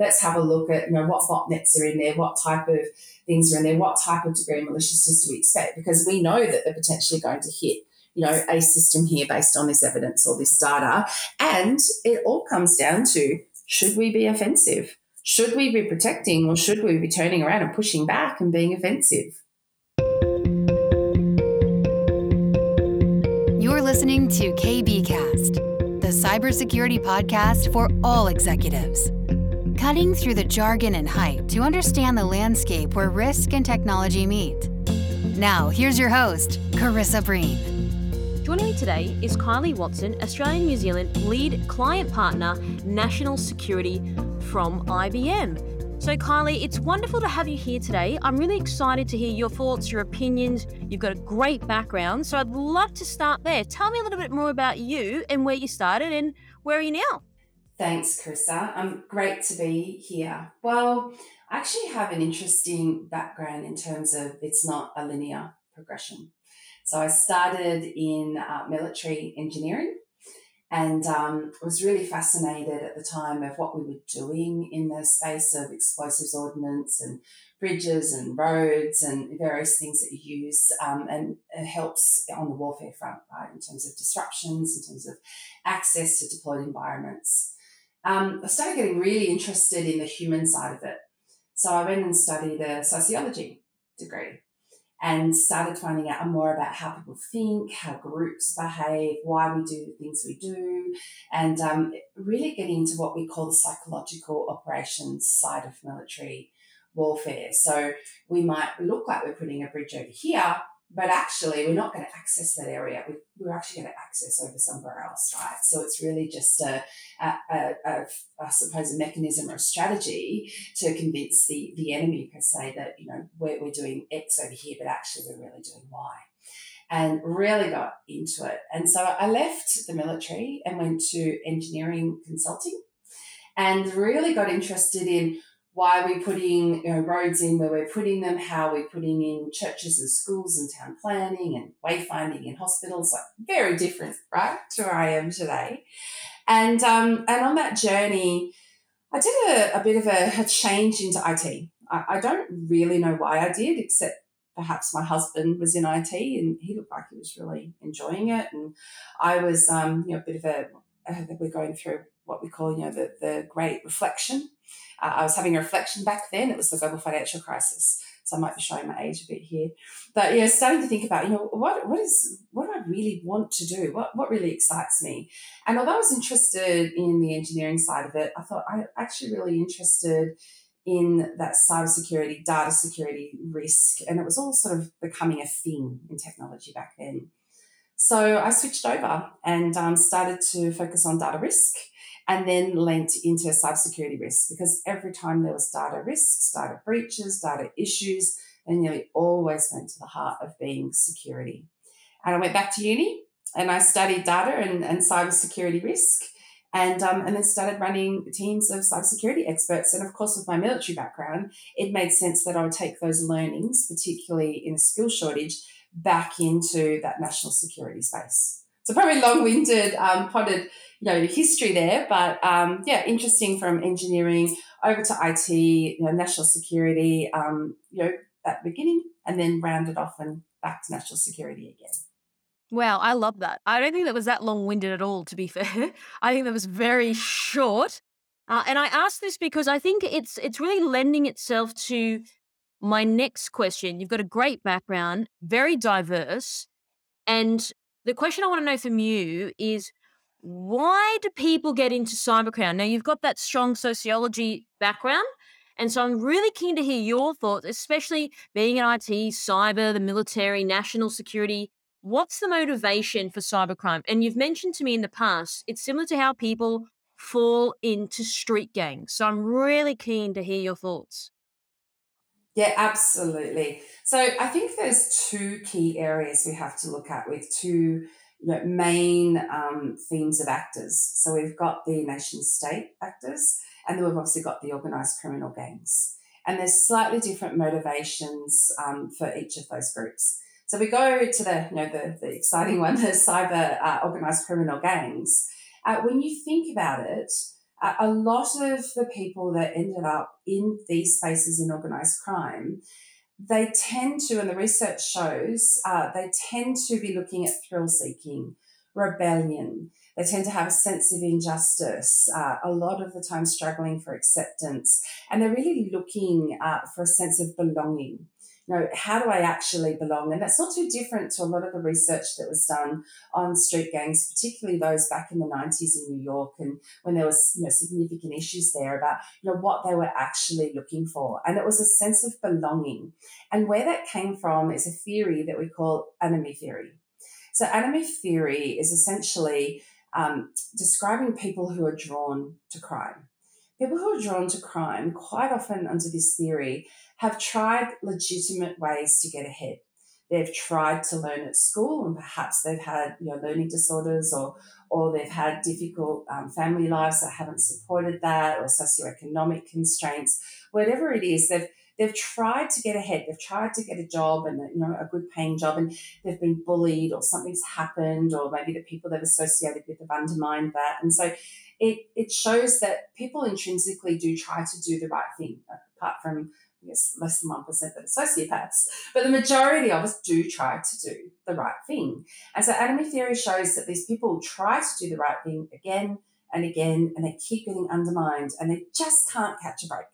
let's have a look at, you know, what botnets are in there, what type of things are in there, what type of degree of maliciousness do we expect? Because we know that they're potentially going to hit you know, a system here based on this evidence or this data. And it all comes down to should we be offensive? Should we be protecting or should we be turning around and pushing back and being offensive? You're listening to KBKast, the cybersecurity podcast for all executives. Cutting through the jargon and hype to understand the landscape where risk and technology meet. Now, here's your host, Karissa Breen. Joining me today is Kylie Watson, Australian New Zealand lead client partner, national security from IBM. So, Kylie, it's wonderful to have you here today. I'm really excited to hear your thoughts, your opinions. You've got a great background. So, I'd love to start there. Tell me a little bit more about you and where you started and where are you now? Thanks, Karissa. I'm great to be here. Well, I actually have an interesting background in terms of it's not a linear progression. So I started in uh, military engineering and um, was really fascinated at the time of what we were doing in the space of explosives ordnance and bridges and roads and various things that you use um, and it helps on the warfare front right in terms of disruptions in terms of access to deployed environments um, i started getting really interested in the human side of it so i went and studied a sociology degree and started finding out more about how people think, how groups behave, why we do the things we do, and um, really getting into what we call the psychological operations side of military warfare. So we might look like we're putting a bridge over here, but actually we're not going to access that area. We, we're actually going to access over somewhere else, right? So it's really just a, a, a, a, I suppose, a mechanism or a strategy to convince the, the enemy per se that, you know, we're, we're doing X over here, but actually we're really doing Y. And really got into it. And so I left the military and went to engineering consulting and really got interested in why we're putting you know, roads in where we're putting them, how we're putting in churches and schools and town planning and wayfinding in hospitals, like very different, right, to where I am today. And um, and on that journey, I did a, a bit of a, a, change into IT. I, I don't really know why I did, except perhaps my husband was in IT and he looked like he was really enjoying it, and I was, um, you know, a bit of a. Uh, we're going through what we call, you know, the the great reflection uh, I was having a reflection back then. It was the global financial crisis. So I might be showing my age a bit here. But yeah, starting to think about, you know, what what is what do I really want to do? What what really excites me? And although I was interested in the engineering side of it, I thought I actually really interested in that cybersecurity, data security risk. And it was all sort of becoming a thing in technology back then. So I switched over and um, started to focus on data risk and then lent into cybersecurity risks because every time there was data risks, data breaches, data issues, they nearly always went to the heart of being security. And I went back to uni and I studied data and, and cybersecurity risk and, um, and then started running teams of cybersecurity experts. And of course, with my military background, it made sense that I would take those learnings, particularly in a skill shortage, back into that national security space. So probably long-winded, um, potted you know history there, but um, yeah, interesting from engineering over to IT, you know, national security, um, you know, at the beginning, and then rounded off and back to national security again. Wow, I love that. I don't think that was that long winded at all, to be fair. I think that was very short. Uh, and I ask this because I think it's it's really lending itself to my next question. You've got a great background, very diverse, and the question I want to know from you is why do people get into cybercrime? Now, you've got that strong sociology background. And so I'm really keen to hear your thoughts, especially being in IT, cyber, the military, national security. What's the motivation for cybercrime? And you've mentioned to me in the past, it's similar to how people fall into street gangs. So I'm really keen to hear your thoughts. Yeah, absolutely. So I think there's two key areas we have to look at with two you know, main um, themes of actors. So we've got the nation state actors, and then we've obviously got the organised criminal gangs. And there's slightly different motivations um, for each of those groups. So we go to the, you know, the, the exciting one, the cyber uh, organised criminal gangs. Uh, when you think about it, a lot of the people that ended up in these spaces in organized crime, they tend to, and the research shows, uh, they tend to be looking at thrill seeking, rebellion. They tend to have a sense of injustice, uh, a lot of the time struggling for acceptance, and they're really looking uh, for a sense of belonging know, how do I actually belong? And that's not too different to a lot of the research that was done on street gangs, particularly those back in the 90s in New York and when there was, you know, significant issues there about, you know, what they were actually looking for. And it was a sense of belonging. And where that came from is a theory that we call anomie theory. So anomie theory is essentially um, describing people who are drawn to crime. People who are drawn to crime, quite often under this theory, have tried legitimate ways to get ahead. They've tried to learn at school, and perhaps they've had you know learning disorders, or or they've had difficult um, family lives that haven't supported that, or socioeconomic constraints. Whatever it is, they've they've tried to get ahead. They've tried to get a job and you know a good paying job, and they've been bullied, or something's happened, or maybe the people they've associated with have undermined that, and so it it shows that people intrinsically do try to do the right thing, apart from I guess less than 1% that are sociopaths, but the majority of us do try to do the right thing. And so anomie theory shows that these people try to do the right thing again and again, and they keep getting undermined and they just can't catch a break.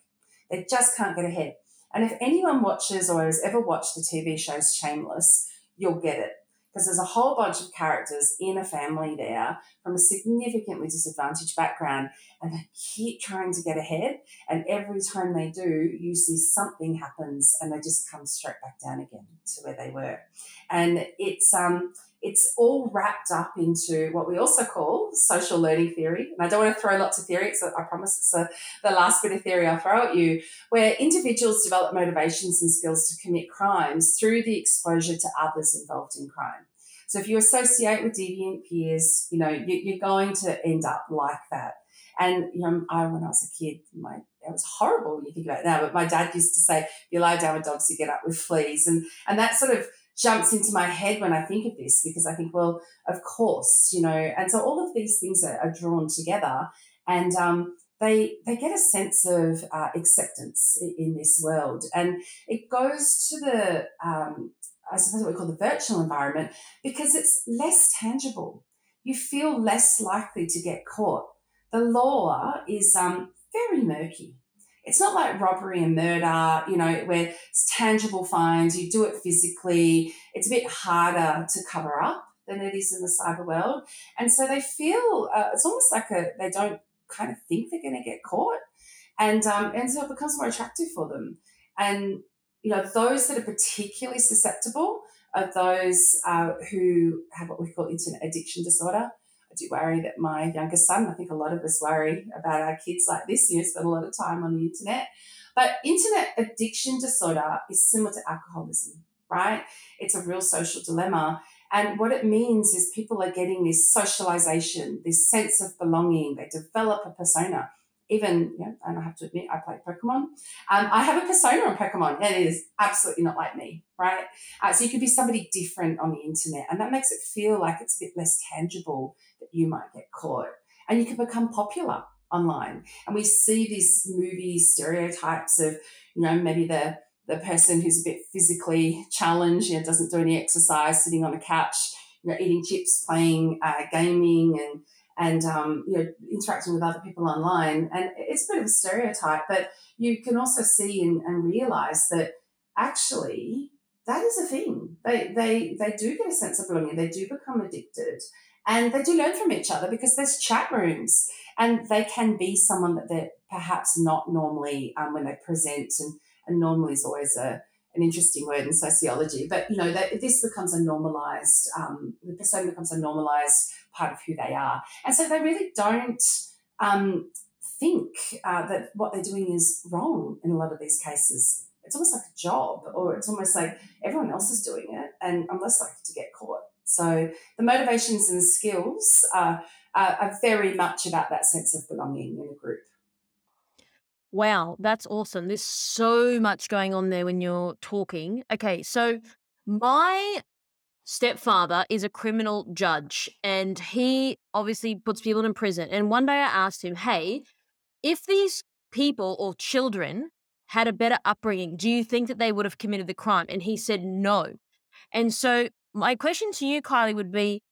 They just can't get ahead. And if anyone watches or has ever watched the TV show Shameless, you'll get it because there's a whole bunch of characters in a family there from a significantly disadvantaged background and they keep trying to get ahead and every time they do you see something happens and they just come straight back down again to where they were. And it's um it's all wrapped up into what we also call social learning theory. And I don't want to throw lots of theory, so I promise it's a, the last bit of theory I'll throw at you, where individuals develop motivations and skills to commit crimes through the exposure to others involved in crime. So if you associate with deviant peers, you know, you, are going to end up like that. And you know, I when I was a kid, my it was horrible when you think about it now. But my dad used to say, "You lie down with dogs, you get up with fleas," and and that sort of jumps into my head when I think of this because I think, well, of course, you know, and so all of these things are, are drawn together, and um, they they get a sense of uh, acceptance in, this world, and it goes to the um, I suppose what we call the virtual environment because it's less tangible. You feel less likely to get caught. The law is um, very murky. It's not like robbery and murder, you know, where it's tangible fines, you do it physically. It's a bit harder to cover up than it is in the cyber world. And so they feel uh, it's almost like a, they don't kind of think they're going to get caught. And, um, and so it becomes more attractive for them. And you know, those that are particularly susceptible are those uh, who have what we call internet addiction disorder. Do worry that my youngest son, I think a lot of us worry about our kids like this, you know, spend a lot of time on the internet. But internet addiction disorder is similar to alcoholism, right? It's a real social dilemma. And what it means is people are getting this socialization, this sense of belonging. They develop a persona even, you know, and I have to admit, I play Pokemon. Um, I have a persona on Pokemon, and it is absolutely not like me, right? Uh, so you could be somebody different on the internet, and that makes it feel like it's a bit less tangible that you might get caught, and you can become popular online. And we see these movie stereotypes of, you know, maybe the the person who's a bit physically challenged, you know, doesn't do any exercise, sitting on a couch, you know, eating chips, playing uh, gaming, and and um, you know interacting with other people online and it's a bit of a stereotype but you can also see and, and realize that actually that is a thing. They, they they do get a sense of belonging they do become addicted and they do learn from each other because there's chat rooms and they can be someone that they're perhaps not normally um, when they present and, and normally is always a an interesting word in sociology, but you know that this becomes a normalized, um, the persona becomes a normalized part of who they are, and so they really don't um, think uh, that what they're doing is wrong in a lot of these cases. It's almost like a job, or it's almost like everyone else is doing it, and I'm less likely to get caught. So the motivations and skills are, are, are very much about that sense of belonging in a group. Wow, that's awesome. There's so much going on there when you're talking. Okay, so my stepfather is a criminal judge and he obviously puts people in prison. And one day I asked him, Hey, if these people or children had a better upbringing, do you think that they would have committed the crime? And he said no. And so my question to you, Kylie, would be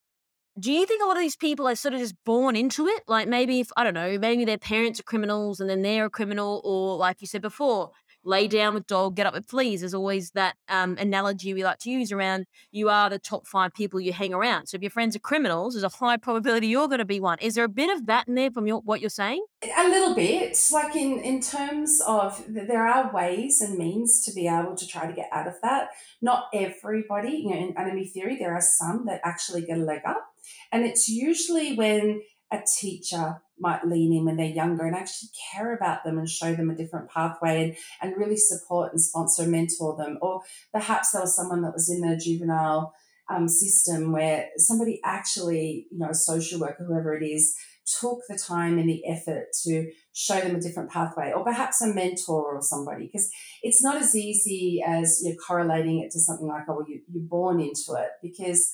do you think a lot of these people are sort of just born into it? Like maybe if I don't know, maybe their parents are criminals and then they're a criminal, or like you said before, lay down with dog, get up with fleas. There's always that um, analogy we like to use around you are the top five people you hang around. So if your friends are criminals, there's a high probability you're going to be one. Is there a bit of that in there from your, what you're saying? A little bit. Like in, in terms of there are ways and means to be able to try to get out of that. Not everybody, you know, in anomie theory, there are some that actually get a leg up. And it's usually when a teacher might lean in when they're younger and actually care about them and show them a different pathway and, and really support and sponsor and mentor them. Or perhaps there was someone that was in the juvenile um, system where somebody actually, you know, a social worker, whoever it is, took the time and the effort to show them a different pathway, or perhaps a mentor or somebody, because it's not as easy as you know, correlating it to something like, oh, well, you, you're born into it, because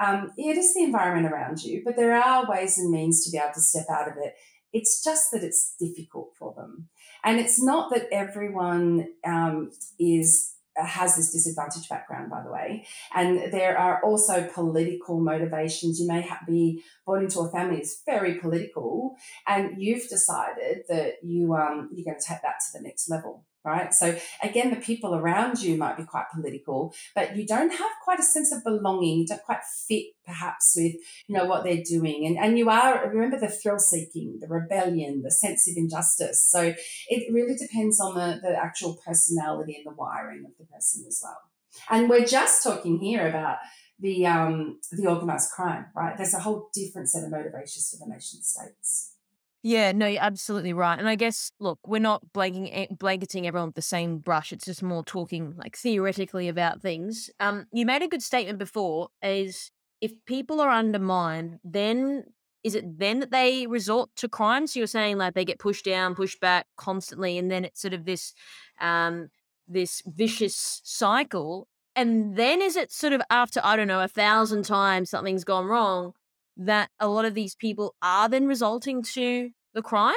um, it is the environment around you, but there are ways and means to be able to step out of it. It's just that it's difficult for them. And it's not that everyone um, is has this disadvantaged background, by the way. And there are also political motivations. You may have, be born into a family that's very political, and you've decided that you um, you're going to take that to the next level right? So again, the people around you might be quite political, but you don't have quite a sense of belonging. You don't quite fit perhaps with, you know, what they're doing. And, and you are, remember the thrill seeking, the rebellion, the sense of injustice. So it really depends on the, the actual personality and the wiring of the person as well. And we're just talking here about the um, the organized crime, right? There's a whole different set of motivations for the nation states. Yeah, no, you're absolutely right. And I guess, look, we're not blanking, blanketing everyone with the same brush. It's just more talking like theoretically about things. Um, you made a good statement before is if people are undermined, then is it then that they resort to crime? So you're saying like they get pushed down, pushed back constantly, and then it's sort of this um this vicious cycle. And then is it sort of after, I don't know, a thousand times something's gone wrong, that a lot of these people are then resulting to the crime?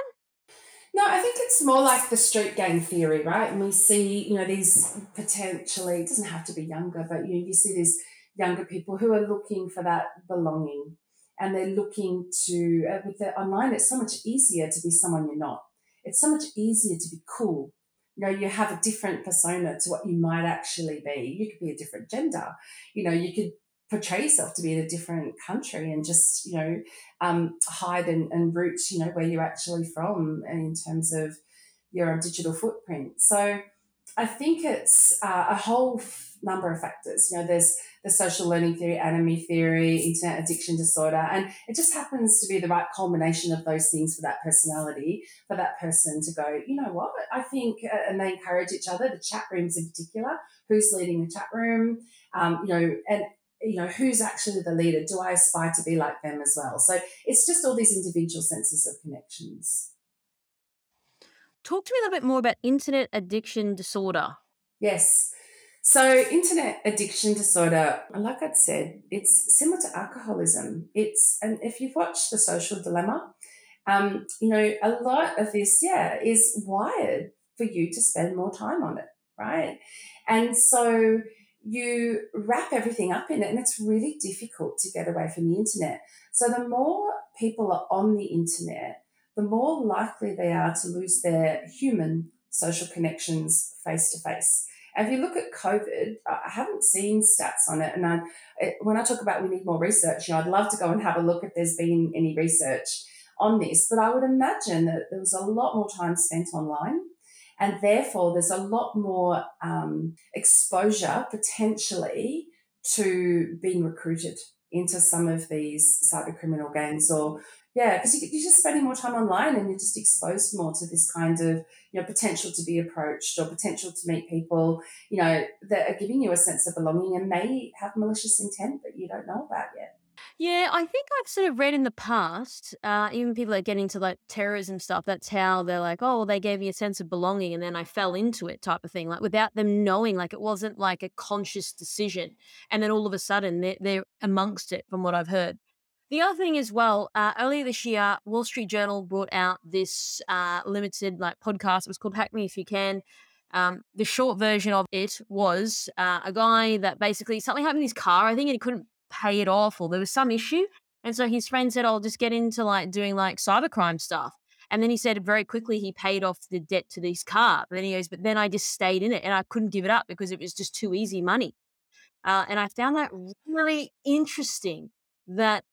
No, I think it's more like the street gang theory, right? And we see, you know, these potentially, it doesn't have to be younger, but you, you see these younger people who are looking for that belonging and they're looking to, uh, with the online, it's so much easier to be someone you're not. It's so much easier to be cool. You know, you have a different persona to what you might actually be. You could be a different gender. You know, you could portray yourself to be in a different country and just you know um, hide and, and root you know where you're actually from in terms of your digital footprint. So i think it's uh, a whole f- number of factors. You know there's the social learning theory anomie theory internet addiction disorder and it just happens to be the right culmination of those things for that personality for that person to go you know what? I think uh, and they encourage each other the chat rooms in particular who's leading the chat room um, you know and you know, who's actually the leader? Do I aspire to be like them as well? So it's just all these individual senses of connections. Talk to me a little bit more about internet addiction disorder. Yes. So, internet addiction disorder, like I'd said, it's similar to alcoholism. It's, and if you've watched The Social Dilemma, um, you know, a lot of this, yeah, is wired for you to spend more time on it, right? And so, you wrap everything up in it and it's really difficult to get away from the internet. So the more people are on the internet, the more likely they are to lose their human social connections face to face. And if you look at COVID, I haven't seen stats on it. And I, it, when I talk about we need more research, you know, I'd love to go and have a look if there's been any research on this. But I would imagine that there was a lot more time spent online and therefore, there's a lot more um, exposure potentially to being recruited into some of these cyber criminal gangs or yeah because you, are just spending more time online and you're just exposed more to this kind of you know potential to be approached or potential to meet people you know that are giving you a sense of belonging and may have malicious intent that you don't know about yet yeah, I think I've sort of read in the past, uh, even people are getting to like terrorism stuff. That's how they're like, oh, they gave me a sense of belonging, and then I fell into it, type of thing. Like without them knowing, like it wasn't like a conscious decision, and then all of a sudden they're, they're amongst it. From what I've heard, The other thing as well, uh, earlier this year, Wall Street Journal brought out this uh, limited like podcast. It was called Hack Me If You Can. Um, the short version of it was uh, a guy that basically something happened in his car, I think, and he couldn't pay it off, or there was some issue. And so his friend said, I'll just get into like doing like cybercrime stuff. And then he said very quickly he paid off the debt to this car. But then he goes, but then I just stayed in it and I couldn't give it up because it was just too easy money. Uh, and I found that really interesting that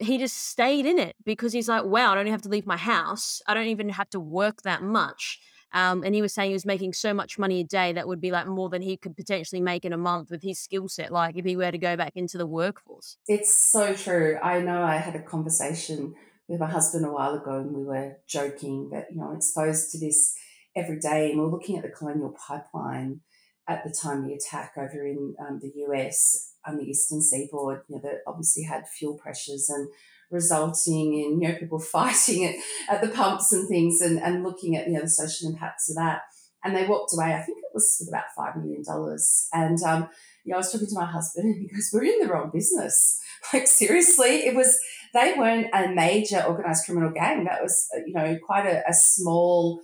he just stayed in it because he's like, wow, I don't have to leave my house. I don't even have to work that much. Um, and he was saying he was making so much money a day that would be like more than he could potentially make in a month with his skill set, like if he were to go back into the workforce. It's so true. I know I had a conversation with my husband a while ago and we were joking that, you know, I'm exposed to this every day and we we're looking at the colonial pipeline at the time of the attack over in um, the US on the eastern seaboard, you know, that obviously had fuel pressures and resulting in you know people fighting it at the pumps and things and, and looking at you know the social impacts of that. And they walked away. I think it was with about five million dollars. And um, you know i was talking to my husband and he goes we're in the wrong business. Like seriously it was they weren't a major organized criminal gang. That was uh, you know quite a, a small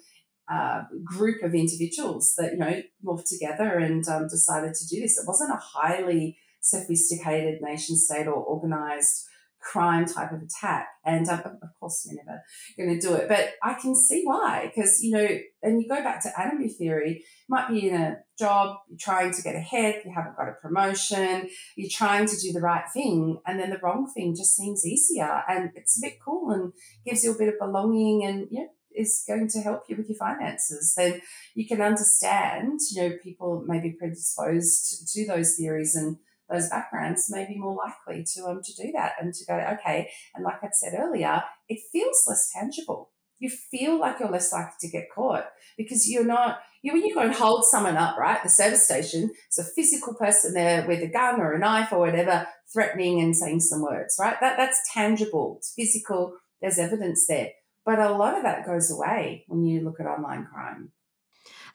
uh, group of individuals that you know morphed together and um, decided to do this. It wasn't a highly sophisticated nation state or organized crime type of attack. And um, of course, we're never going to do it, but I can see why. Because, you know, and you go back to anomie theory, might be in a job, you're trying to get ahead, you haven't got a promotion, you're trying to do the right thing, and then the wrong thing just seems easier. And it's a bit cool and gives you a bit of belonging and, you know, is going to help you with your finances, then you can understand, you know, people may be predisposed to those theories and those backgrounds may be more likely to um to do that and to go okay and like i said earlier it feels less tangible. You feel like you're less likely to get caught because you're not you when you go and hold someone up right the service station it's a physical person there with a gun or a knife or whatever threatening and saying some words right? That that's tangible it's physical there's evidence there. But a lot of that goes away when you look at online crime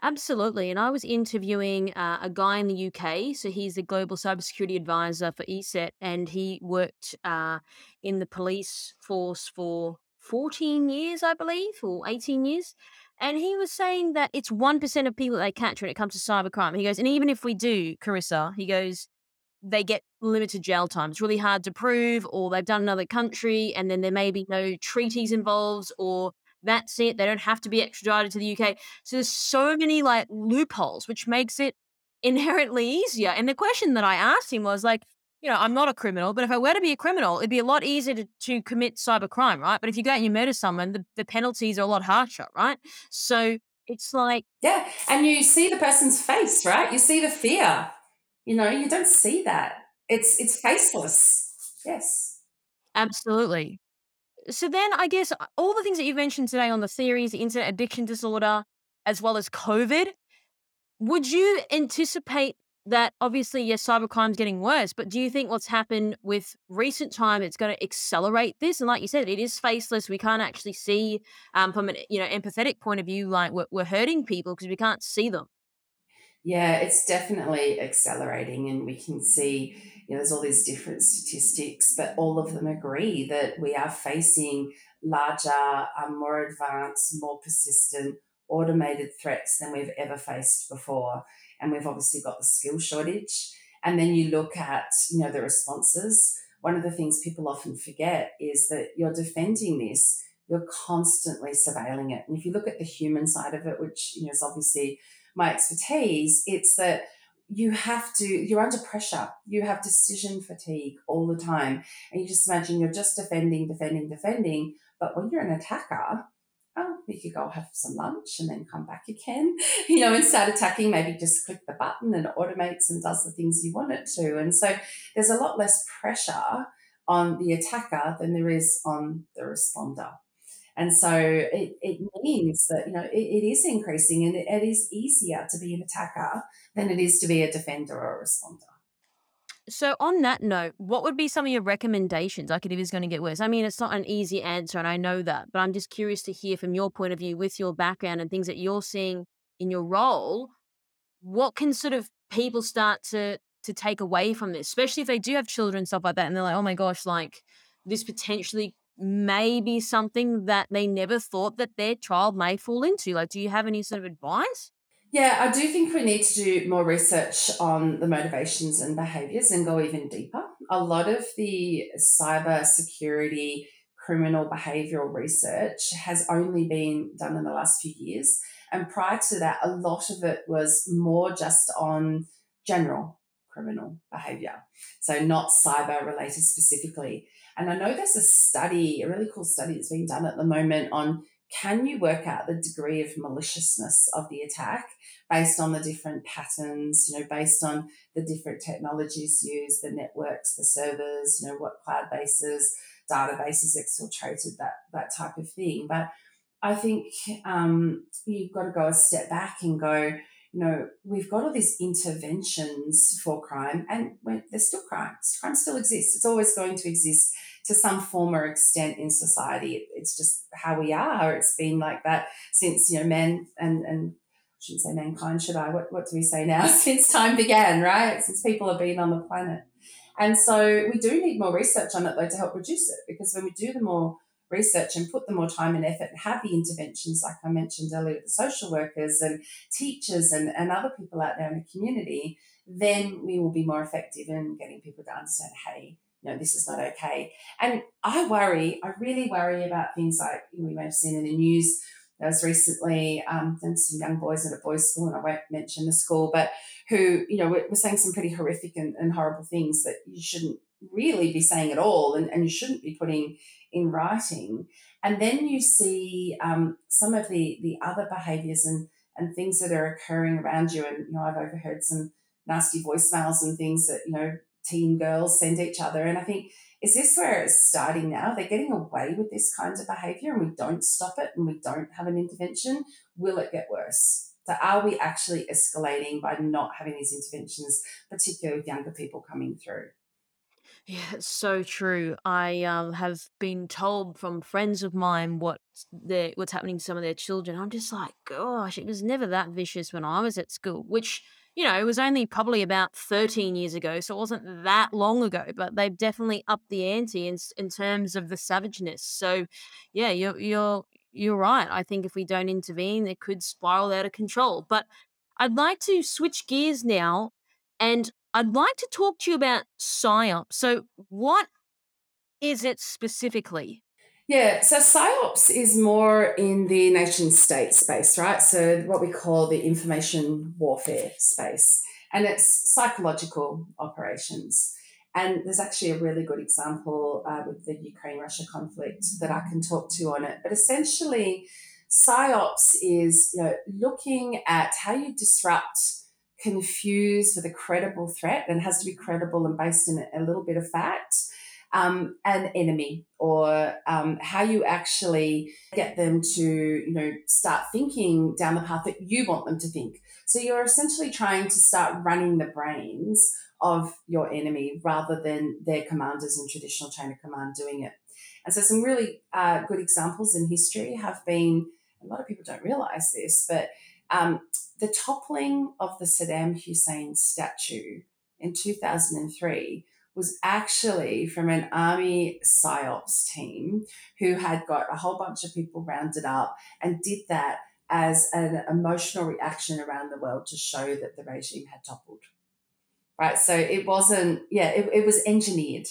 Absolutely. And I was interviewing uh, a guy in the UK. So he's the global cybersecurity advisor for ESET, and he worked uh, in the police force for 14 years, I believe, or 18 years. And he was saying that it's 1% of people they catch when it comes to cybercrime. He goes, and even if we do, Karissa, he goes, they get limited jail time. It's really hard to prove, or they've done another country, and then there may be no treaties involved, or that's it. They don't have to be extradited to the UK. So there's so many like loopholes, which makes it inherently easier. And the question that I asked him was like, you know, I'm not a criminal, but if I were to be a criminal, it'd be a lot easier to, to commit cybercrime, right? But if you go out and you murder someone, the, the penalties are a lot harsher, right? So it's like. Yeah. And you see the person's face, right? You see the fear. You know, you don't see that. It's it's faceless. Yes. Absolutely so then I guess uh, all the things that you've mentioned today on the theories, the internet addiction disorder, as well as COVID, would you anticipate that obviously yes, cybercrime's getting worse, but do you think what's happened with recent time it's going to accelerate this? And like you said, it is faceless. We can't actually see um, from an you know empathetic point of view, like we're, we're hurting people because we can't see them. Yeah, it's definitely accelerating, and we can see you know, there's all these different statistics, but all of them agree that we are facing larger, um, more advanced, more persistent, automated threats than we've ever faced before. And we've obviously got the skill shortage. And then you look at, you know, the responses. One of the things people often forget is that you're defending this, you're constantly surveilling it. And if you look at the human side of it, which you know is obviously my expertise, it's that you have to you're under pressure. You have decision fatigue all the time. And you just imagine you're just defending defending defending but when you're an attacker oh you could go have some lunch and then come back again you know and start attacking maybe just click the button and it automates and does the things you want it to. And so there's a lot less pressure on the attacker than there is on the responder and so it, it means that, you know, it, it is increasing and it, it is easier to be an attacker than it is to be a defender or a responder. So, on that note, what would be some of your recommendations? Like, if it is going to get worse. I mean, it's not an easy answer, and I know that, but I'm just curious to hear from your point of view, with your background and things that you're seeing in your role. What can sort of people start to to take away from this, especially if they do have children, stuff like that, and they're like, "Oh my gosh, like this potentially may be something that they never thought that their child may fall into? Like, do you have any sort of advice? Yeah, I do think we need to do more research on the motivations and behaviors and go even deeper. A lot of the cyber security criminal behavioral research has only been done in the last few years. And prior to that, a lot of it was more just on general criminal behavior. So, not cyber related specifically. And I know there's a study, a really cool study that's being done at the moment on can you work out the degree of maliciousness of the attack based on the different patterns, you know, based on the different technologies used, the networks, the servers, you know, what cloud bases, databases exfiltrated, that that type of thing. But I think um, you've got to go a step back and go, you know, we've got all these interventions for crime, and there's still crime. Crime still exists. It's always going to exist to some form or extent in society. It's just how we are. It's been like that since you know men and and I shouldn't say mankind, should I? What what do we say now? since time began, right? Since people have been on the planet. And so we do need more research on it though to help reduce it because when we do the more research and put the more time and effort and have the interventions, like I mentioned earlier, the social workers and teachers and, and other people out there in the community, then we will be more effective in getting people to understand, hey, know, this is not okay. And I worry, I really worry about things like we may have seen in the news. There was recently um, some young boys at a boys' school, and I won't mention the school, but who, you know, were, were saying some pretty horrific and, and horrible things that you shouldn't really be saying at all, and, and you shouldn't be putting in writing. And then you see um, some of the the other behaviours and and things that are occurring around you. And you know, I've overheard some nasty voicemails and things that you know teen girls send each other. And I think is this where it's starting now? They're getting away with this kind of behaviour, and we don't stop it, and we don't have an intervention. Will it get worse? So are we actually escalating by not having these interventions, particularly with younger people coming through? Yeah, it's so true. I um, have been told from friends of mine what they what's happening to some of their children. I'm just like, gosh, it was never that vicious when I was at school, which, you know, it was only probably about 13 years ago. So it wasn't that long ago, but they've definitely upped the ante in, in terms of the savageness. So, yeah, you're, you're, you're right. I think if we don't intervene, it could spiral out of control. But I'd like to switch gears now and I'd like to talk to you about PSYOPs. So, what is it specifically? Yeah, so PSYOPs is more in the nation state space, right? So, what we call the information warfare space, and it's psychological operations. And there's actually a really good example uh, with the Ukraine Russia conflict that I can talk to on it. But essentially, PSYOPs is you know, looking at how you disrupt confused with a credible threat and has to be credible and based in a little bit of fact. Um, an enemy or um, how you actually get them to you know start thinking down the path that you want them to think so you're essentially trying to start running the brains of your enemy rather than their commanders in traditional chain of command doing it and so some really uh, good examples in history have been a lot of people don't realize this but um, the toppling of the Saddam Hussein statue in 2003 was actually from an army psyops team who had got a whole bunch of people rounded up and did that as an emotional reaction around the world to show that the regime had toppled. Right. So it wasn't, yeah, it, it was engineered.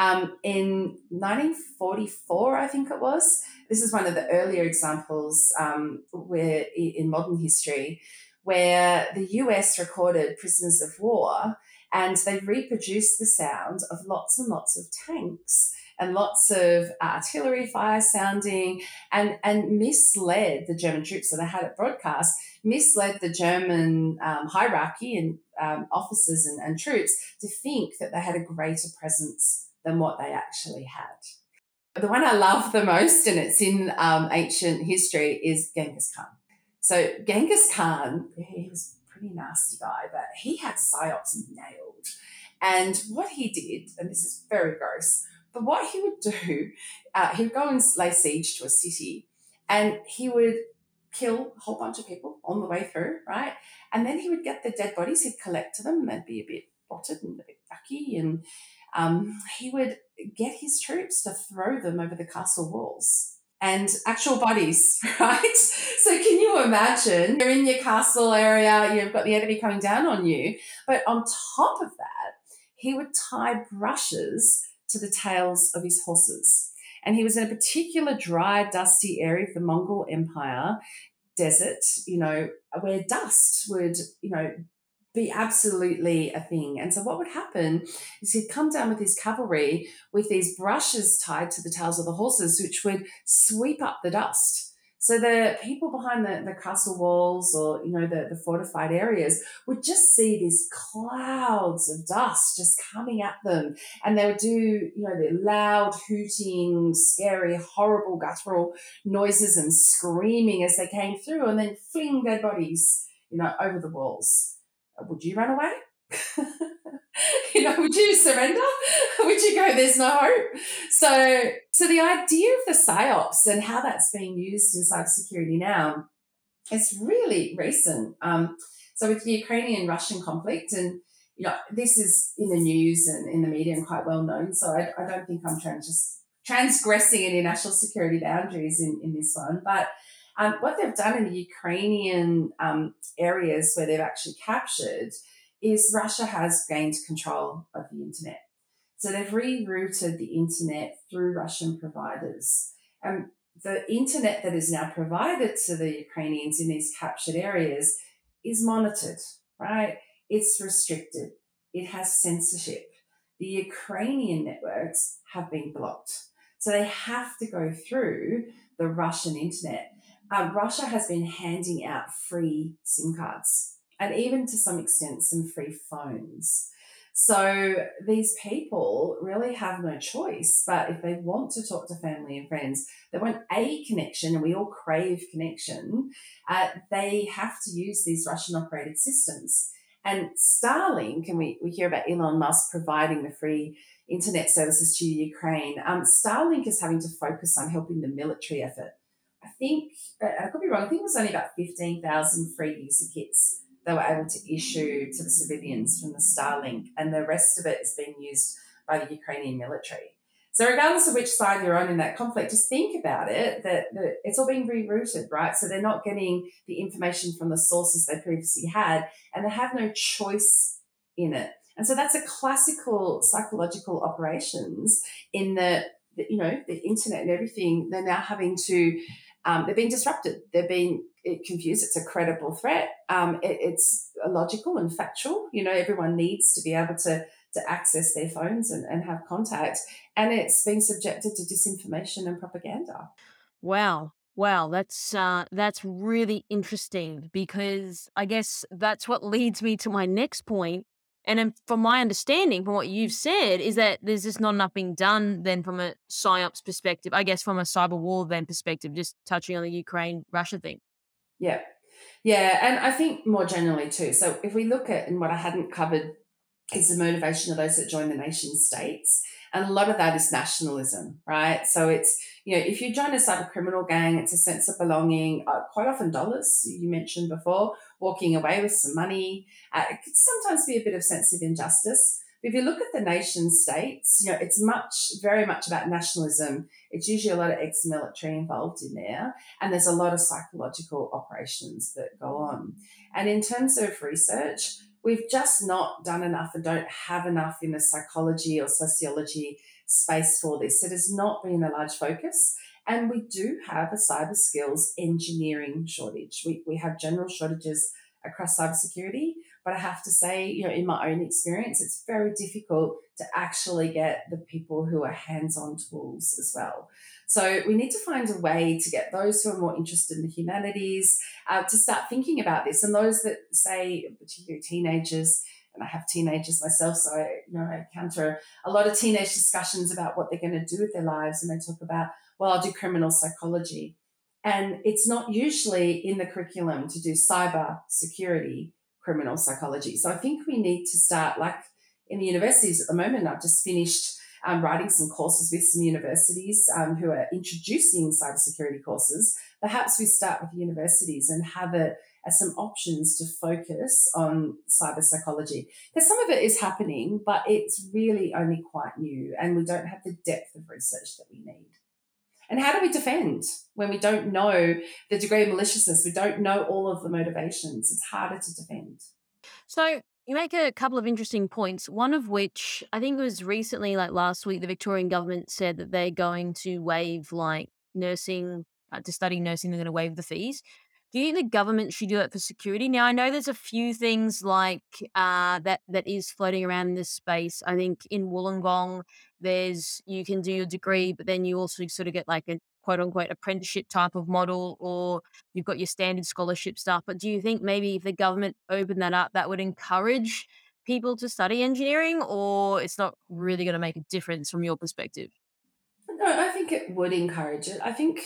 Um, in 1944, I think it was, this is one of the earlier examples um, where in modern history where the US recorded prisoners of war and they reproduced the sound of lots and lots of tanks and lots of artillery fire sounding and, and misled the German troops. So they had it broadcast, misled the German um, hierarchy and um, officers and, and troops to think that they had a greater presence than what they actually had. The one I love the most, and it's in um, ancient history, is Genghis Khan. So Genghis Khan, he was a pretty nasty guy, but he had psyops nailed. And what he did, and this is very gross, but what he would do, uh, he would go and lay siege to a city, and he would kill a whole bunch of people on the way through, right? And then he would get the dead bodies, he'd collect them, and they'd be a bit rotted and a bit yucky, and um, he would get his troops to throw them over the castle walls and actual bodies, right? So can you imagine you're in your castle area, you've got the enemy coming down on you, but on top of that, he would tie brushes to the tails of his horses. And he was in a particular dry, dusty area of the Mongol Empire desert, you know, where dust would, you know, be absolutely a thing. And so what would happen is he'd come down with his cavalry with these brushes tied to the tails of the horses, which would sweep up the dust. So the people behind the, the castle walls or, you know, the, the fortified areas would just see these clouds of dust just coming at them. And they would do, you know, the loud hooting, scary, horrible guttural noises and screaming as they came through and then fling their bodies, you know, over the walls would you run away? you know, would you surrender? would you go, there's no hope? So, so the idea of the psyops and how that's being used in cybersecurity now is really recent. Um, so with the Ukrainian Russian conflict, and you know, this is in the news and in the media and quite well known. So I, I don't think I'm trying just transgressing any national security boundaries in, in this one, but um, what they've done in the Ukrainian um, areas where they've actually captured is Russia has gained control of the internet. So they've rerouted the internet through Russian providers. And the internet that is now provided to the Ukrainians in these captured areas is monitored, right? It's restricted. It has censorship. The Ukrainian networks have been blocked. So they have to go through the Russian internet uh, Russia has been handing out free SIM cards and even to some extent some free phones. So these people really have no choice. But if they want to talk to family and friends, they want a connection, and we all crave connection. Uh, they have to use these Russian operated systems. And Starlink, and we, we hear about Elon Musk providing the free internet services to Ukraine. Um, Starlink is having to focus on helping the military effort I think, I could be wrong, I think it was only about 15,000 free user kits they were able to issue to the civilians from the Starlink, and the rest of it is being used by the Ukrainian military. So, regardless of which side you're on in that conflict, just think about it that, it's all being rerouted, right? So, they're not getting the information from the sources they previously had, and they have no choice in it. And so, that's a classical psychological operations in the you know, the internet and everything. They're now having to um, they're being disrupted. They're being confused. It's a credible threat. Um, it, it's logical and factual. You know, everyone needs to be able to to access their phones and, and have contact. And it's being subjected to disinformation and propaganda. Wow. Wow, that's uh, that's really interesting because I guess that's what leads me to my next point, and from my understanding, from what you've said, is that there's just not enough being done then from a psyops perspective, I guess from a cyber war then perspective, just touching on the Ukraine Russia thing. Yeah. Yeah. And I think more generally too. So if we look at, and what I hadn't covered is the motivation of those that join the nation states. And a lot of that is nationalism, right? So it's, you know, if you join a cyber criminal gang, it's a sense of belonging, uh, quite often dollars, you mentioned before, walking away with some money. Uh, it could sometimes be a bit of sense of injustice. But if you look at the nation states, you know, it's much, very much about nationalism. It's usually a lot of ex military involved in there. And there's a lot of psychological operations that go on. And in terms of research, we've just not done enough and don't have enough in the psychology or sociology space for this. It has not been a large focus. And we do have a cyber skills engineering shortage. We, we have general shortages across cybersecurity, but I have to say, you know, in my own experience, it's very difficult to actually get the people who are hands on tools as well. So we need to find a way to get those who are more interested in the humanities uh, to start thinking about this, and those that say, particularly teenagers. And I have teenagers myself, so I, you know, I encounter a lot of teenage discussions about what they're going to do with their lives, and they talk about, well, I'll do criminal psychology, and it's not usually in the curriculum to do cyber security criminal psychology. So I think we need to start, like in the universities at the moment, I've just finished um, writing some courses with some universities um, who are introducing cybersecurity courses. Perhaps we start with universities and have it as some options to focus on cyber psychology. Because some of it is happening, but it's really only quite new and we don't have the depth of research that we need. And how do we defend when we don't know the degree of maliciousness? We don't know all of the motivations. It's harder to defend. So you make a couple of interesting points. One of which I think was recently, like last week, the Victorian government said that they're going to waive like nursing uh, to study nursing. They're going to waive the fees. Do you think the government should do it for security? Now, I know there's a few things like uh, that that is floating around in this space. I think in Wollongong, there's you can do your degree, but then you also sort of get like a quote unquote apprenticeship type of model, or you've got your standard scholarship stuff. But do you think maybe if the government opened that up, that would encourage people to study engineering, or it's not really going to make a difference from your perspective? No, I think it would encourage it. I think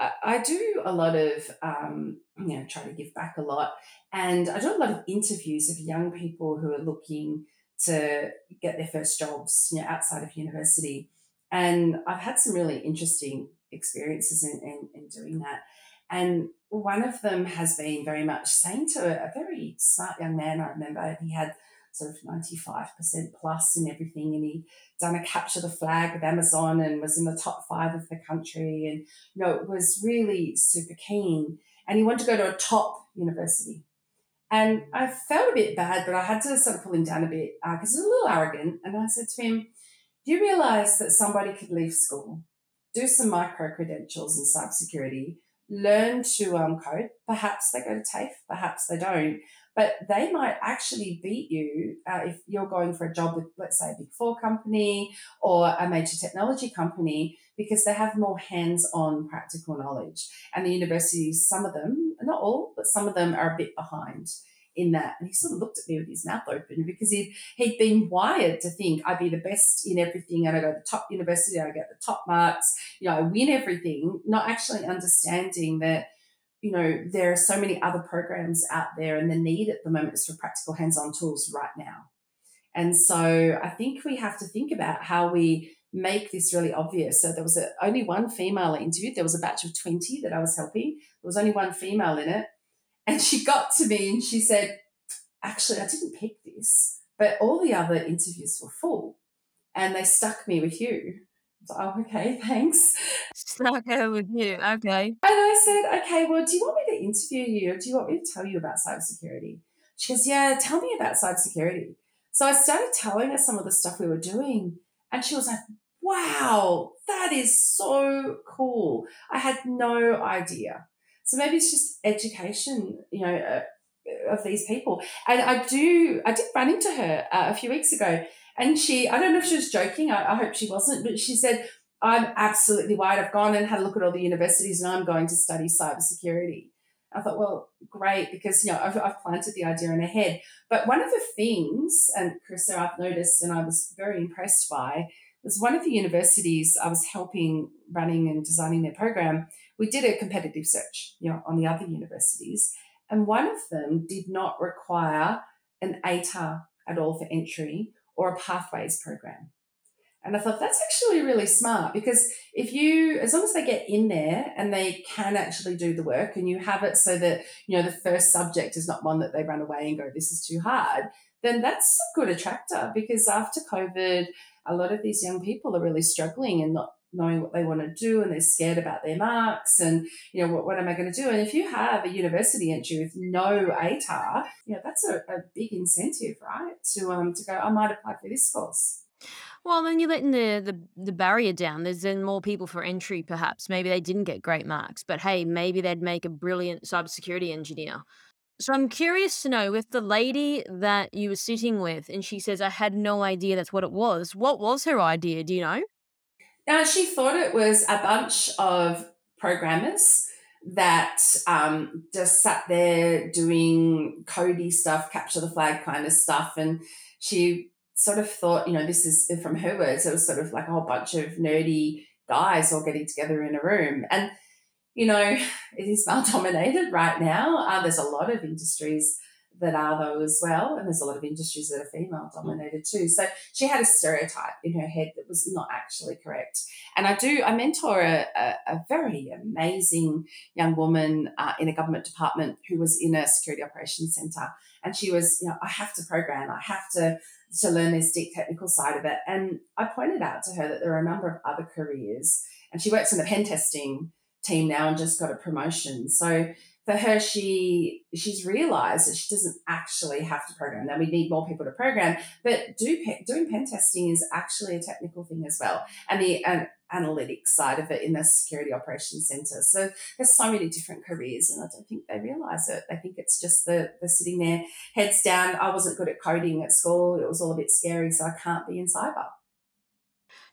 I, do a lot of, um, you know, try to give back a lot. And I do a lot of interviews of young people who are looking to get their first jobs, you know, outside of university. And I've had some really interesting experiences in, in, in doing that. And one of them has been very much saying to a, a very smart young man, I remember he had sort of 95% plus in everything. And he'd done a capture the flag with Amazon and was in the top five of the country. And, you know, was really super keen. And he wanted to go to a top university. And I felt a bit bad, but I had to sort of pull him down a bit because uh, he was a little arrogant. And I said to him, Do you realize that somebody could leave school, do some micro credentials in cybersecurity, learn to um, code? Perhaps they go to TAFE, perhaps they don't but they might actually beat you uh, if you're going for a job with, let's say, a big four company or a major technology company because they have more hands on practical knowledge. And the universities, some of them, not all, but some of them are a bit behind in that. And he sort of looked at me with his mouth open because he'd, he'd been wired to think I'd be the best in everything and I go to the top university, I get the top marks, you know, I win everything, not actually understanding that you know, there are so many other programs out there, and the need at the moment is for practical hands on tools right now. And so I think we have to think about how we make this really obvious. So there was a, only one female interviewed. There was a batch of 20 that I was helping. There was only one female in it. And she got to me and she said, Actually, I didn't pick this, but all the other interviews were full and they stuck me with you. Oh, okay, thanks. Stuck her with you. Okay. And I said, okay, well, do you want me to interview you or do you want me to tell you about cybersecurity? She goes, yeah, tell me about cybersecurity. So I started telling her some of the stuff we were doing. And she was like, wow, that is so cool. I had no idea. So maybe it's just education, you know, uh, of these people. And I do, I did run into her uh, a few weeks ago and she, I don't know if she was joking, I, I hope she wasn't, but she said, I'm absolutely white. I've gone and had a look at all the universities and I'm going to study cybersecurity. I thought, well, great, because you know I've, I've, planted the idea in her head. But one of the things, and Karissa, I've noticed, and I was very impressed by, was one of the universities I was helping running and designing their program. We did a competitive search, you know, on the other universities, and one of them did not require an ATAR at all for entry or a pathways program. And I thought that's actually really smart because if you, as long as they get in there and they can actually do the work and you have it so that, you know, the first subject is not one that they run away and go, this is too hard, then that's a good attractor because after COVID, a lot of these young people are really struggling and not knowing what they want to do and they're scared about their marks and you know what, what am i going to do and if you have a university entry with no atar you know that's a, a big incentive right to um to go i might apply for this course well, then you're letting the, the, the barrier down. There's then more people for entry, perhaps. Maybe they didn't get great marks, but hey, maybe they'd make a brilliant cybersecurity engineer. So I'm curious to know with the lady that you were sitting with, and she says, I had no idea that's what it was. What was her idea? Do you know? Now, she thought it was a bunch of programmers that um, just sat there doing cody stuff, capture the flag kind of stuff. And she sort of thought, you know, this is from her words, it was sort of like a whole bunch of nerdy guys all getting together in a room. And, you know, it is male dominated right now. Uh, there's a lot of industries that are though as well, and there's a lot of industries that are female dominated too. So she had a stereotype in her head that was not actually correct. And I do I mentor a, a, a very amazing young woman uh, in a government department who was in a security operations centre, and she was you know I have to program, I have to to learn this deep technical side of it. And I pointed out to her that there are a number of other careers, and she works in the pen testing team now and just got a promotion. So for her, she she's realised that she doesn't actually have to program. Now we need more people to program, but do doing pen testing is actually a technical thing as well, and the uh, analytics side of it in the security operations centre. So there's so many different careers, and I don't think they realise it. They think it's just the the sitting there, heads down. I wasn't good at coding at school; it was all a bit scary, so I can't be in cyber.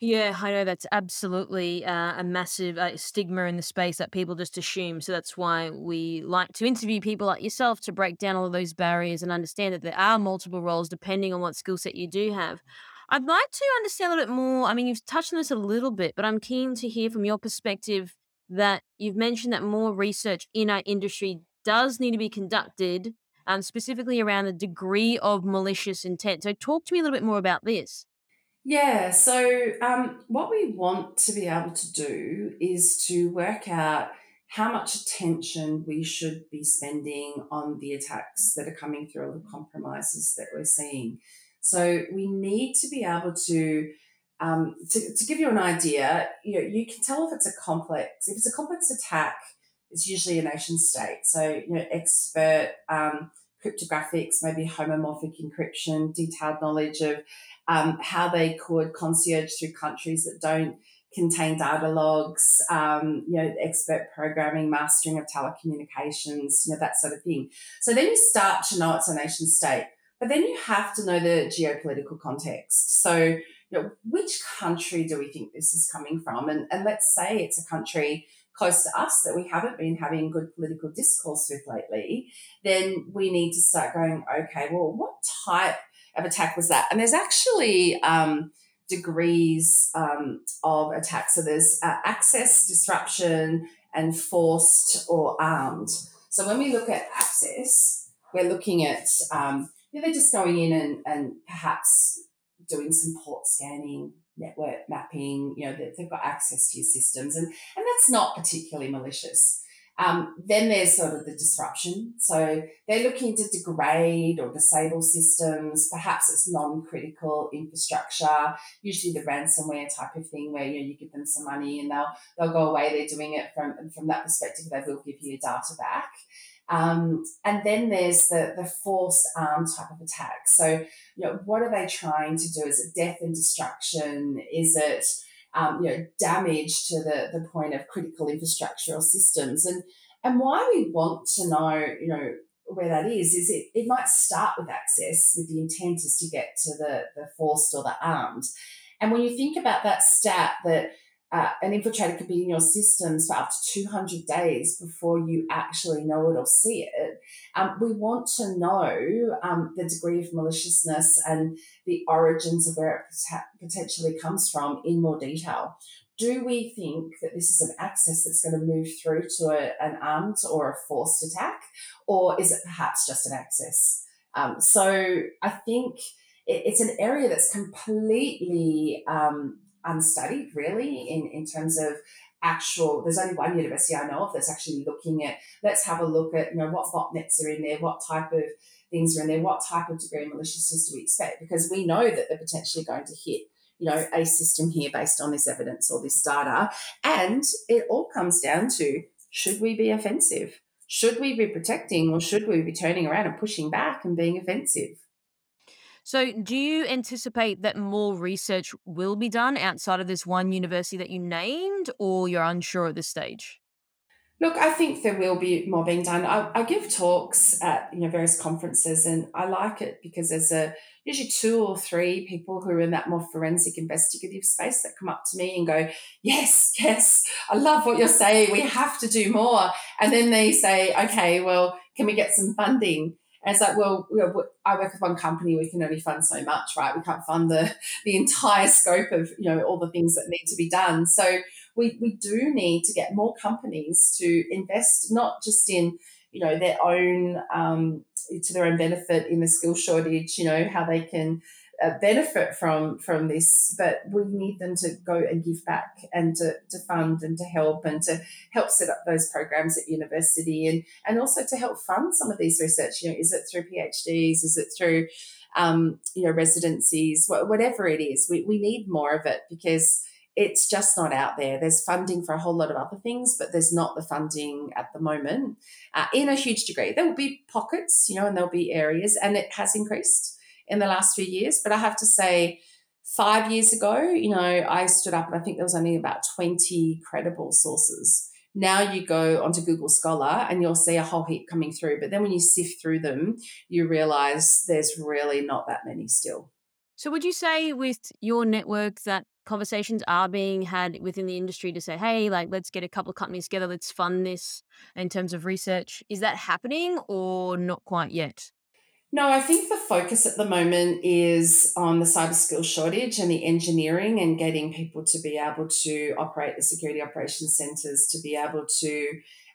Yeah, I know that's absolutely uh, a massive uh, stigma in the space that people just assume. So that's why we like to interview people like yourself to break down all of those barriers and understand that there are multiple roles depending on what skill set you do have. I'd like to understand a little bit more. I mean, you've touched on this a little bit, but I'm keen to hear from your perspective that you've mentioned that more research in our industry does need to be conducted, um, specifically around the degree of malicious intent. So, talk to me a little bit more about this. Yeah, so um, what we want to be able to do is to work out how much attention we should be spending on the attacks that are coming through, the compromises that we're seeing. So we need to be able to, um, to, to give you an idea, you know, you can tell if it's a complex, if it's a complex attack, it's usually a nation state. So, you know, expert um, cryptographics, maybe homomorphic encryption, detailed knowledge of um, how they could concierge through countries that don't contain data logs, um, you know, expert programming, mastering of telecommunications, you know, that sort of thing. So then you start to know it's a nation state, but then you have to know the geopolitical context. So, you know, which country do we think this is coming from? And, and let's say it's a country close to us that we haven't been having good political discourse with lately, then we need to start going, okay, well, what type of attack was that? And there's actually um, degrees um, of attack. So there's uh, access, disruption, and forced or armed. So when we look at access, we're looking at, um, you know, they're just going in and, and perhaps doing some port scanning, network mapping, you know, they've got access to your systems. And, and that's not particularly malicious. Um, then there's sort of the disruption. So they're looking to degrade or disable systems. Perhaps it's non-critical infrastructure, usually the ransomware type of thing where you, know, you give them some money and they'll they'll go away. They're doing it from from that perspective. They will give you your data back. Um, and then there's the, the forced arm type of attack. So, you know, what are they trying to do? Is it death and destruction? Is it um, you know, damage to the, the point of critical infrastructure or systems. And, and why we want to know, you know, where that is, is it, it might start with access with the intent is to get to the, the forced or the armed. And when you think about that stat that uh, an infiltrator could be in your systems for up to 200 days before you actually know it or see it. Um, we want to know um, the degree of maliciousness and the origins of where it potentially comes from in more detail. Do we think that this is an access that's going to move through to a, an armed or a forced attack, or is it perhaps just an access? Um, so I think it, it's an area that's completely um, unstudied really in, in terms of actual there's only one university I know of that's actually looking at let's have a look at you know what botnets are in there, what type of things are in there, what type of degree maliciousness do we expect? Because we know that they're potentially going to hit you know a system here based on this evidence or this data. And it all comes down to should we be offensive? Should we be protecting or should we be turning around and pushing back and being offensive? So, do you anticipate that more research will be done outside of this one university that you named, or you're unsure at this stage? Look, I think there will be more being done. I, I, give talks at you know various conferences, and I like it because there's a usually two or three people who are in that more forensic investigative space that come up to me and go, "Yes, yes, I love what you're saying. We have to do more." And then they say, "Okay, well, can we get some funding?" And it's like, well, I work with one company, we can only fund so much, right? We can't fund the the entire scope of you know all the things that need to be done. So we we do need to get more companies to invest not just in you know, their own um, to their own benefit in the skill shortage. You know how they can benefit from from this, but we need them to go and give back and to, to fund and to help and to help set up those programs at university and and also to help fund some of these research. You know, is it through PhDs? Is it through um, you know residencies? Whatever it is, we we need more of it because it's just not out there. There's funding for a whole lot of other things, but there's not the funding at the moment uh, in a huge degree. There will be pockets, you know, and there'll be areas, and it has increased in the last few years. But I have to say, five years ago, you know, I stood up and I think there was only about 20 credible sources. Now you go onto Google Scholar and you'll see a whole heap coming through. But then when you sift through them, you realize there's really not that many still. So, would you say with your network that conversations are being had within the industry to say, hey, like, let's get a couple of companies together, let's fund this in terms of research? Is that happening or not quite yet? No, I think the focus at the moment is on the cyber skills shortage and the engineering and getting people to be able to operate the security operations centers, to be able to,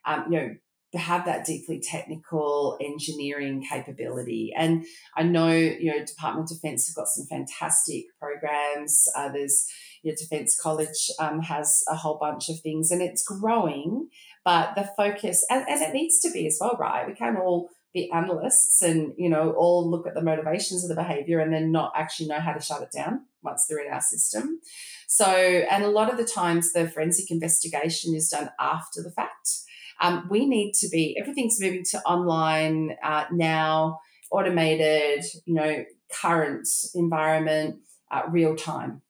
um, you know, have that deeply technical engineering capability. And I know, you know, Department of Defense have got some fantastic programs. Uh, there's, you know, Defense College um, has a whole bunch of things and it's growing, but the focus, and, and it needs to be as well, right? We can't all analysts and, you know, all look at the motivations of the behavior and then not actually know how to shut it down once they're in our system. So, and a lot of the times the forensic investigation is done after the fact. Um, we need to be, everything's moving to online uh, now, automated, you know, current environment, uh, real time.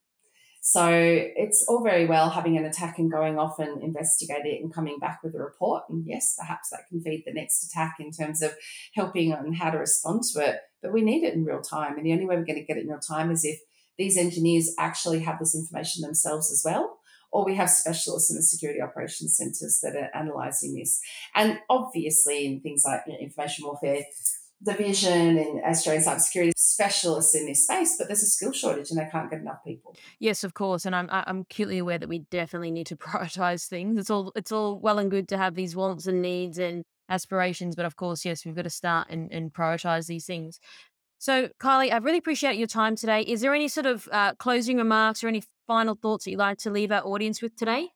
So it's all very well having an attack and going off and investigate it and coming back with a report. And yes, perhaps that can feed the next attack in terms of helping on how to respond to it. But we need it in real time. And the only way we're going to get it in real time is if these engineers actually have this information themselves as well or we have specialists in the security operations centres that are analysing this. And obviously, in things like you know, information warfare division and Australian cybersecurity specialists in this space, but there's a skill shortage and they can't get enough people. Yes, of course, and I'm I'm acutely aware that we definitely need to prioritize things. It's all it's all well and good to have these wants and needs and aspirations, but of course, yes, we've got to start and, and prioritize these things. So, Kylie, I really appreciate your time today. Is there any sort of uh, closing remarks or any final thoughts that you'd like to leave our audience with today?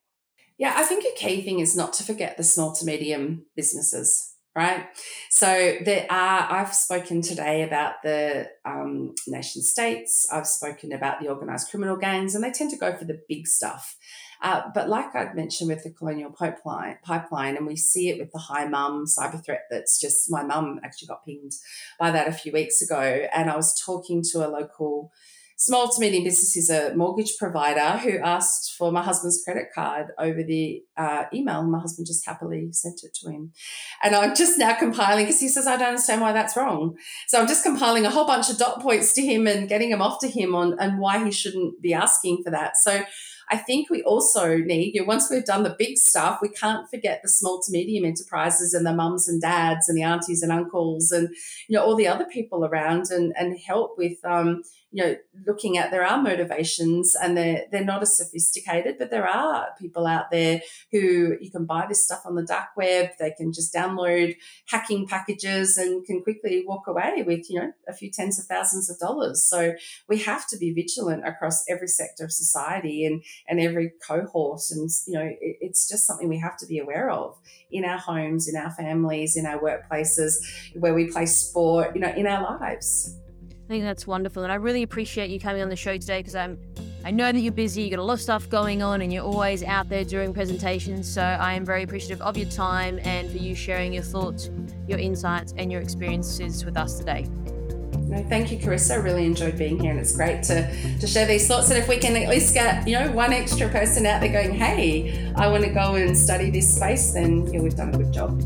Yeah, I think a key thing is not to forget the small to medium businesses, right? So there are, I've spoken today about the um, nation states, I've spoken about the organised criminal gangs, and they tend to go for the big stuff. Uh, but like I'd mentioned with the colonial pipeline, pipeline, and we see it with the Hi Mum cyber threat that's just, my mum actually got pinged by that a few weeks ago. And I was talking to a local small to medium business is a mortgage provider who asked for my husband's credit card over the uh, email. My husband just happily sent it to him. And I'm just now compiling because he says, I don't understand why that's wrong. So I'm just compiling a whole bunch of dot points to him and getting them off to him on and why he shouldn't be asking for that. So I think we also need, you know, once we've done the big stuff, we can't forget the small to medium enterprises and the mums and dads and the aunties and uncles and, you know, all the other people around and, and help with, um, you know, looking at there are motivations and they're they're not as sophisticated, but there are people out there who you can buy this stuff on the dark web. They can just download hacking packages and can quickly walk away with, you know, a few tens of thousands of dollars. So we have to be vigilant across every sector of society and and every cohort. And you know, it, it's just something we have to be aware of in our homes, in our families, in our workplaces, where we play sport, you know, in our lives. I think that's wonderful, and I really appreciate you coming on the show today because I'm. Um, I know that you're busy, you've got a lot of stuff going on, and you're always out there doing presentations. So I am very appreciative of your time and for you sharing your thoughts, your insights, and your experiences with us today. No, thank you, Karissa. I really enjoyed being here, and it's great to, to share these thoughts. And if we can at least get you know one extra person out there going, "Hey, I want to go and study this space," then yeah, we've done a good job.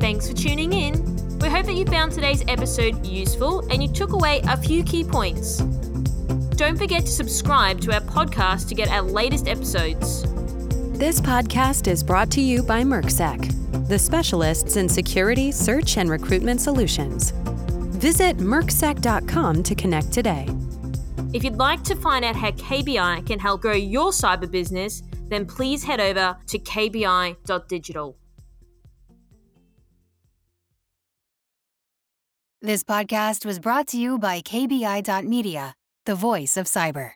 Thanks for tuning in. We hope that you found today's episode useful and you took away a few key points. Don't forget to subscribe to our podcast to get our latest episodes. This podcast is brought to you by MercSec, the specialists in security, search, and recruitment solutions. Visit mercsec.com to connect today. If you'd like to find out how KBI can help grow your cyber business, then please head over to kbi.digital. This podcast was brought to you by KBI.media, the voice of cyber.